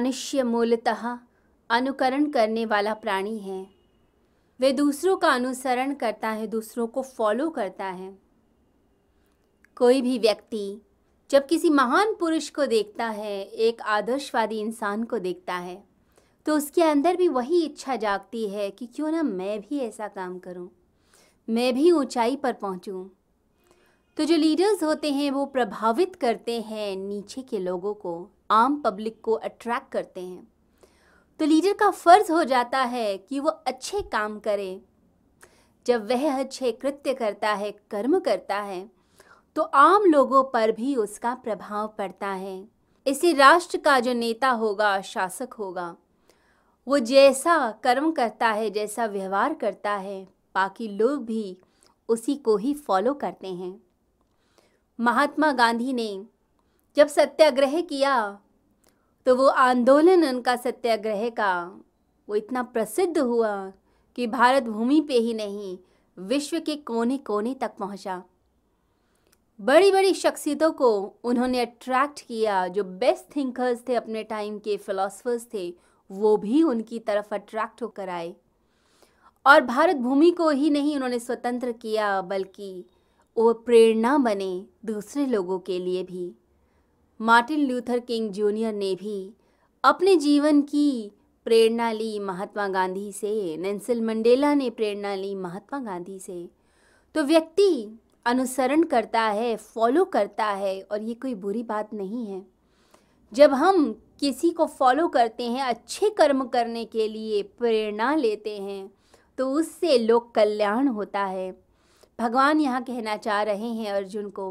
मनुष्य मूलतः अनुकरण करने वाला प्राणी है। वे दूसरों का अनुसरण करता है दूसरों को फॉलो करता है। कोई भी व्यक्ति जब किसी महान पुरुष को देखता है एक आदर्शवादी इंसान को देखता है तो उसके अंदर भी वही इच्छा जागती है कि क्यों ना मैं भी ऐसा काम करूँ, मैं भी ऊंचाई पर पहुंचूं। तो जो लीडर्स होते हैं वो प्रभावित करते हैं नीचे के लोगों को। आम पब्लिक को अट्रैक्ट करते हैं। तो लीडर का फ़र्ज़ हो जाता है कि वो अच्छे काम करे। जब वह अच्छे कृत्य करता है, कर्म करता है तो आम लोगों पर भी उसका प्रभाव पड़ता है। इसे राष्ट्र का जो नेता होगा, शासक होगा, वो जैसा कर्म करता है, जैसा व्यवहार करता है, बाकी लोग भी उसी को ही फॉलो करते हैं। महात्मा गांधी ने जब सत्याग्रह किया तो वो आंदोलन उनका सत्याग्रह का, वो इतना प्रसिद्ध हुआ कि भारत भूमि पे ही नहीं, विश्व के कोने कोने तक पहुँचा। बड़ी बड़ी शख्सियतों को उन्होंने अट्रैक्ट किया, जो बेस्ट थिंकर्स थे अपने टाइम के फिलोसफर्स थे, वो भी उनकी तरफ़ अट्रैक्ट होकर आए। और भारत भूमि को ही नहीं उन्होंने स्वतंत्र किया, बल्कि वो प्रेरणा बने दूसरे लोगों के लिए भी। मार्टिन लूथर किंग जूनियर ने भी अपने जीवन की प्रेरणा ली महात्मा गांधी से नेंसिल मंडेला ने प्रेरणा ली महात्मा गांधी से। तो व्यक्ति अनुसरण करता है फॉलो करता है और ये कोई बुरी बात नहीं है। जब हम किसी को फॉलो करते हैं, अच्छे कर्म करने के लिए प्रेरणा लेते हैं तो उससे लोक कल्याण होता है। भगवान यहाँ कहना चाह रहे हैं अर्जुन को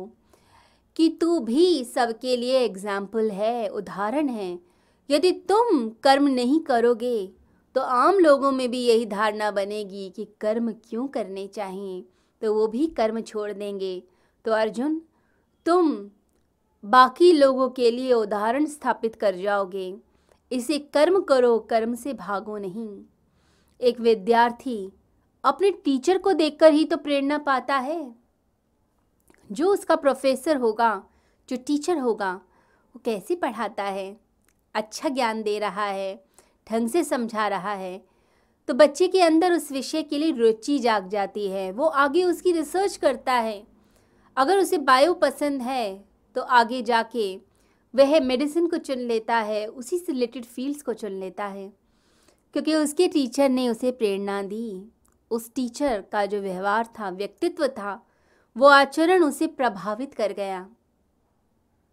कि तू भी सबके लिए एग्ज़ाम्पल है, उदाहरण है। यदि तुम कर्म नहीं करोगे तो आम लोगों में भी यही धारणा बनेगी कि कर्म क्यों करने चाहिए तो वो भी कर्म छोड़ देंगे। तो अर्जुन, तुम बाकी लोगों के लिए उदाहरण स्थापित कर जाओगे। इसे कर्म करो, कर्म से भागो नहीं। एक विद्यार्थी अपने टीचर को देखकर ही तो प्रेरणा पाता है। जो उसका प्रोफेसर होगा, जो टीचर होगा, वो कैसे पढ़ाता है? अच्छा ज्ञान दे रहा है, ढंग से समझा रहा है। तो बच्चे के अंदर उस विषय के लिए रुचि जाग जाती है, वो आगे उसकी रिसर्च करता है। अगर उसे बायो पसंद है तो आगे जाके वह मेडिसिन को चुन लेता है, उसी से रिलेटेड फील्ड्स को चुन लेता है। क्योंकि उसके टीचर ने उसे प्रेरणा दी। उस टीचर का जो व्यवहार था, व्यक्तित्व था वो आचरण उसे प्रभावित कर गया।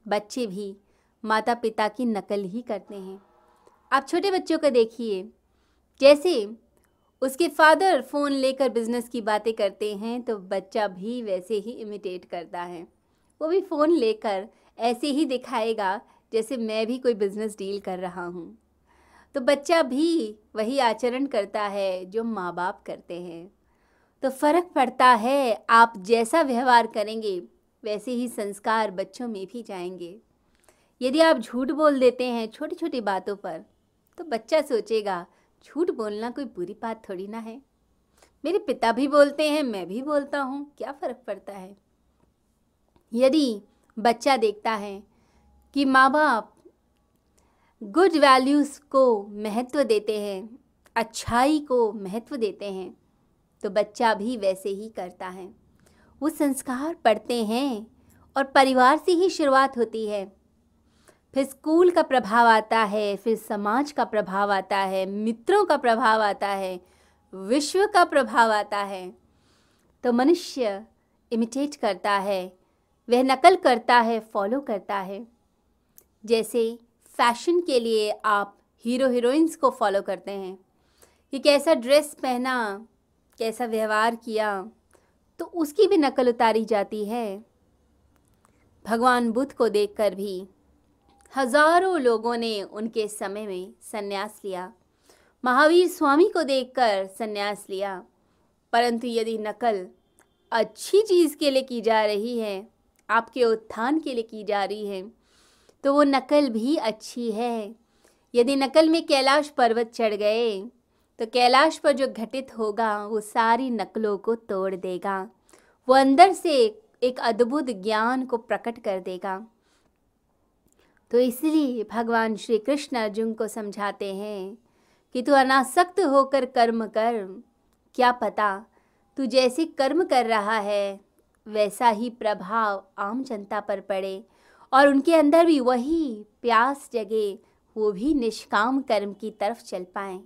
बच्चे भी माता पिता की नकल ही करते हैं। आप छोटे बच्चों को देखिए। जैसे उसके फादर फ़ोन लेकर बिज़नेस की बातें करते हैं तो बच्चा भी वैसे ही इमिटेट करता है। वो भी फ़ोन लेकर ऐसे ही दिखाएगा, जैसे मैं भी कोई बिज़नेस डील कर रहा हूँ। तो बच्चा भी वही आचरण करता है, जो माँ बाप करते हैं। तो फ़र्क पड़ता है, आप जैसा व्यवहार करेंगे, वैसे ही संस्कार बच्चों में भी जाएँगे। यदि आप झूठ बोल देते हैं छोटी छोटी बातों पर तो बच्चा सोचेगा, झूठ बोलना कोई बुरी बात थोड़ी ना है। मेरे पिता भी बोलते हैं, मैं भी बोलता हूँ, क्या फ़र्क पड़ता है? यदि बच्चा देखता है कि माँ बाप गुड वैल्यूज़ को महत्व देते हैं, अच्छाई को महत्व देते हैं तो बच्चा भी वैसे ही करता है। वो संस्कार पढ़ते हैं और परिवार से ही शुरुआत होती है। फिर स्कूल का प्रभाव आता है, फिर समाज का प्रभाव आता है, मित्रों का प्रभाव आता है, विश्व का प्रभाव आता है। तो मनुष्य इमिटेट करता है, वह नकल करता है फॉलो करता है। जैसे फ़ैशन के लिए आप हीरो हीरोइंस को फॉलो करते हैं। कि कैसा ड्रेस पहना कैसा व्यवहार किया तो उसकी भी नकल उतारी जाती है। भगवान बुद्ध को देखकर भी हज़ारों लोगों ने उनके समय में संन्यास लिया। महावीर स्वामी को देखकर संन्यास लिया। परंतु यदि नकल अच्छी चीज़ के लिए की जा रही है, आपके उत्थान के लिए की जा रही है तो वो नकल भी अच्छी है। यदि नकल में कैलाश पर्वत चढ़ गए तो कैलाश पर जो घटित होगा, वो सारी नकलों को तोड़ देगा। वो अंदर से एक अद्भुत ज्ञान को प्रकट कर देगा। तो इसलिए भगवान श्री कृष्ण अर्जुन को समझाते हैं कि तू अनासक्त होकर कर्म कर। क्या पता तू जैसे कर्म कर रहा है, वैसा ही प्रभाव आम जनता पर पड़े और उनके अंदर भी वही प्यास जगे, वो भी निष्काम कर्म की तरफ़ चल पाएँ।